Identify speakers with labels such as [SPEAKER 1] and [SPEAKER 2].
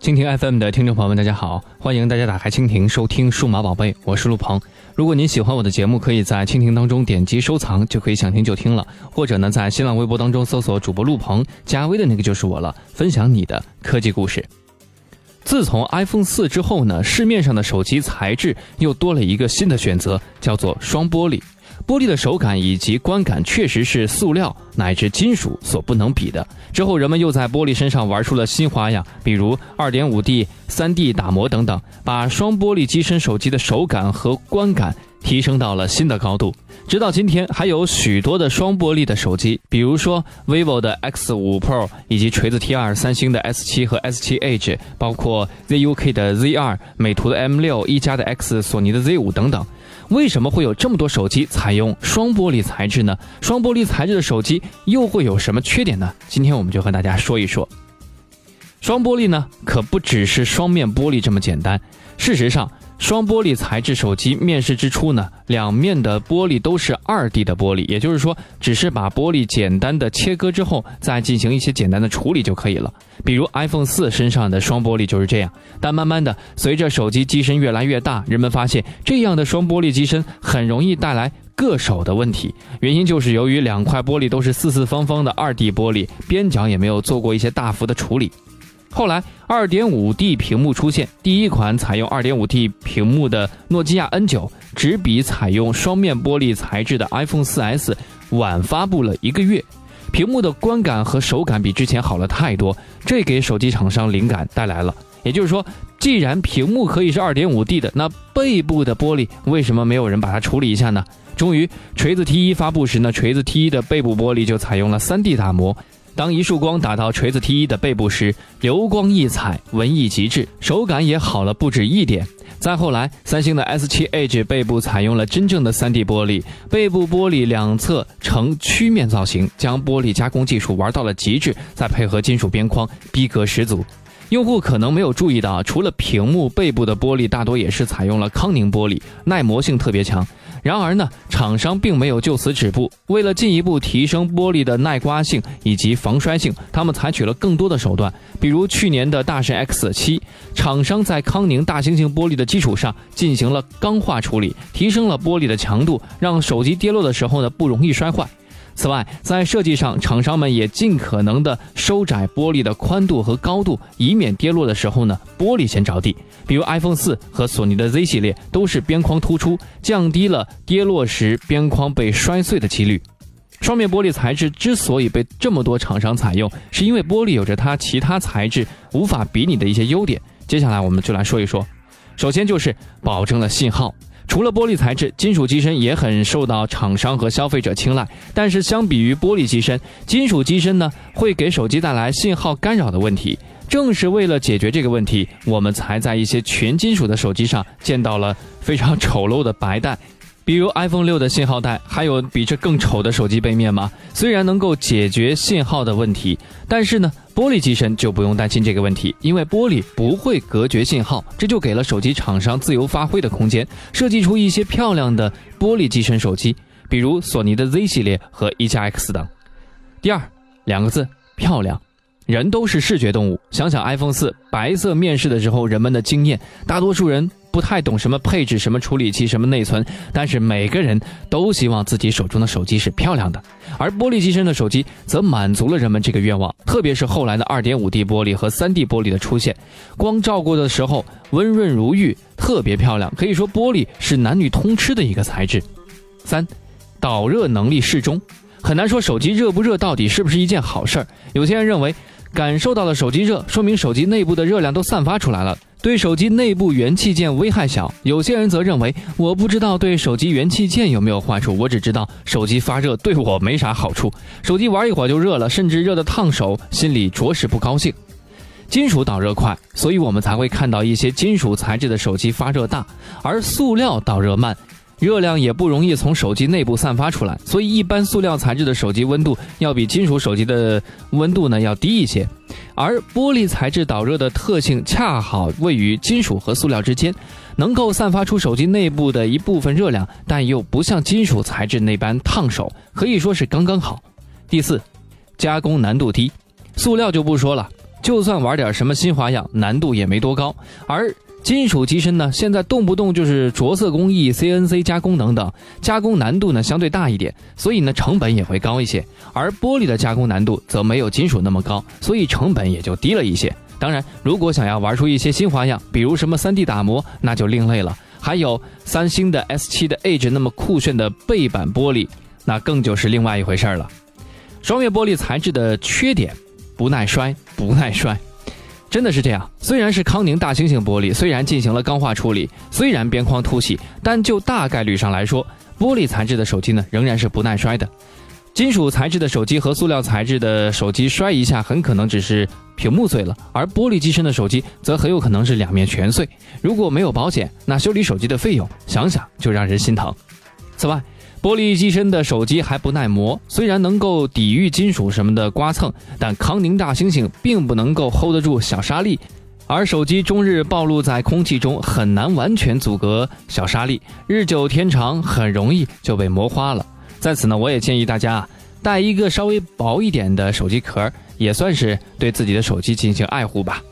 [SPEAKER 1] 蜻蜓 FM 的听众朋友们，大家好！欢迎大家打开蜻蜓收听《数码宝贝》，我是陆鹏。如果您喜欢我的节目，可以在蜻蜓当中点击收藏，就可以想听就听了。或者呢，在新浪微博当中搜索主播陆鹏，加微的那个就是我了，分享你的科技故事。自从 iPhone 四之后呢，市面上的手机材质又多了一个新的选择，叫做双玻璃。玻璃的手感以及观感确实是塑料乃至金属所不能比的。之后，人们又在玻璃身上玩出了新花样，比如 2.5D、3D 打磨等等，把双玻璃机身手机的手感和观感提升到了新的高度。直到今天，还有许多的双玻璃的手机，比如说 vivo 的 X5 Pro，以及锤子 T2、三星的 S7 和 S7 Edge，包括 ZUK 的 Z2、美图的 M6、一加的 X、索尼的 Z5 等等。为什么会有这么多手机采用双玻璃材质呢？双玻璃材质的手机又会有什么缺点呢？今天我们就和大家说一说。双玻璃呢，可不只是双面玻璃这么简单。事实上，双玻璃材质手机面世之初呢，两面的玻璃都是二 D 的玻璃，也就是说，只是把玻璃简单的切割之后，再进行一些简单的处理就可以了。比如 iPhone 四身上的双玻璃就是这样。但慢慢的，随着手机机身越来越大，人们发现这样的双玻璃机身很容易带来硌手的问题。原因就是由于两块玻璃都是四四方方的二 D 玻璃，边角也没有做过一些大幅的处理。后来，2.5D 屏幕出现，第一款采用 2.5D 屏幕的诺基亚 N9，只比采用双面玻璃材质的 iPhone 4S 晚发布了一个月，屏幕的观感和手感比之前好了太多，这给手机厂商灵感带来了。也就是说，既然屏幕可以是 2.5D 的，那背部的玻璃为什么没有人把它处理一下呢？终于，锤子 T1 发布时呢，锤子 T1 的背部玻璃就采用了 3D 打磨。当一束光打到锤子 T1 的背部时，流光溢彩，文艺极致，手感也好了不止一点。再后来，三星的 S7 Edge 背部采用了真正的 3D 玻璃，背部玻璃两侧呈曲面造型，将玻璃加工技术玩到了极致，再配合金属边框，逼格十足。用户可能没有注意到，除了屏幕背部的玻璃大多也是采用了康宁玻璃，耐磨性特别强。然而呢，厂商并没有就此止步。为了进一步提升玻璃的耐刮性以及防摔性，他们采取了更多的手段。比如去年的大神 X 七厂商在康宁大猩猩玻璃的基础上进行了钢化处理，提升了玻璃的强度，让手机跌落的时候呢不容易摔坏。此外，在设计上，厂商们也尽可能的收窄玻璃的宽度和高度，以免跌落的时候呢玻璃先着地。比如 iPhone 四和索尼的 Z 系列都是边框突出，降低了跌落时边框被摔碎的几率。双面玻璃材质之所以被这么多厂商采用，是因为玻璃有着它其他材质无法比拟的一些优点。接下来我们就来说一说，首先就是保证了信号。除了玻璃材质，金属机身也很受到厂商和消费者青睐。但是相比于玻璃机身，金属机身呢会给手机带来信号干扰的问题。正是为了解决这个问题，我们才在一些全金属的手机上见到了非常丑陋的白带。比如 iPhone 六的信号带，还有比这更丑的手机背面吗？虽然能够解决信号的问题，但是呢，玻璃机身就不用担心这个问题，因为玻璃不会隔绝信号，这就给了手机厂商自由发挥的空间，设计出一些漂亮的玻璃机身手机，比如索尼的 Z 系列和一加 X 等。第二，两个字，漂亮。人都是视觉动物，想想 iPhone 四白色面世的时候，人们的经验，大多数人不太懂什么配置、什么处理器、什么内存，但是每个人都希望自己手中的手机是漂亮的。而玻璃机身的手机则满足了人们这个愿望，特别是后来的 2.5D 玻璃和 3D 玻璃的出现，光照过的时候温润如玉，特别漂亮。可以说，玻璃是男女通吃的一个材质。三，导热能力适中，很难说手机热不热到底是不是一件好事儿。有些人认为。感受到了手机热，说明手机内部的热量都散发出来了，对手机内部元器件危害小。有些人则认为，我不知道对手机元器件有没有坏处，我只知道手机发热对我没啥好处。手机玩一会儿就热了，甚至热得烫手，心里着实不高兴。金属导热快，所以我们才会看到一些金属材质的手机发热大，而塑料导热慢。热量也不容易从手机内部散发出来，所以一般塑料材质的手机温度要比金属手机的温度呢要低一些，而玻璃材质导热的特性恰好位于金属和塑料之间，能够散发出手机内部的一部分热量，但又不像金属材质那般烫手，可以说是刚刚好。第四，加工难度低，塑料就不说了。就算玩点什么新花样，难度也没多高。而金属机身呢，现在动不动就是着色工艺、CNC 加工等等，加工难度呢相对大一点，所以呢成本也会高一些。而玻璃的加工难度则没有金属那么高，所以成本也就低了一些。当然，如果想要玩出一些新花样，比如什么 3D 打磨，那就另类了。还有三星的 S7 的 Edge 那么酷炫的背板玻璃，那更就是另外一回事了。双面玻璃材质的缺点，不耐摔，不耐摔。真的是这样，虽然是康宁大猩猩玻璃，虽然进行了钢化处理，虽然边框凸起，但就大概率上来说，玻璃材质的手机呢仍然是不耐摔的。金属材质的手机和塑料材质的手机摔一下，很可能只是屏幕碎了；而玻璃机身的手机则很有可能是两面全碎。如果没有保险，那修理手机的费用想想就让人心疼。此外，玻璃机身的手机还不耐磨，虽然能够抵御金属什么的刮蹭，但康宁大猩猩并不能够 hold 得住小沙粒，而手机终日暴露在空气中，很难完全阻隔小沙粒，日久天长，很容易就被磨花了。在此呢，我也建议大家啊，带一个稍微薄一点的手机壳，也算是对自己的手机进行爱护吧。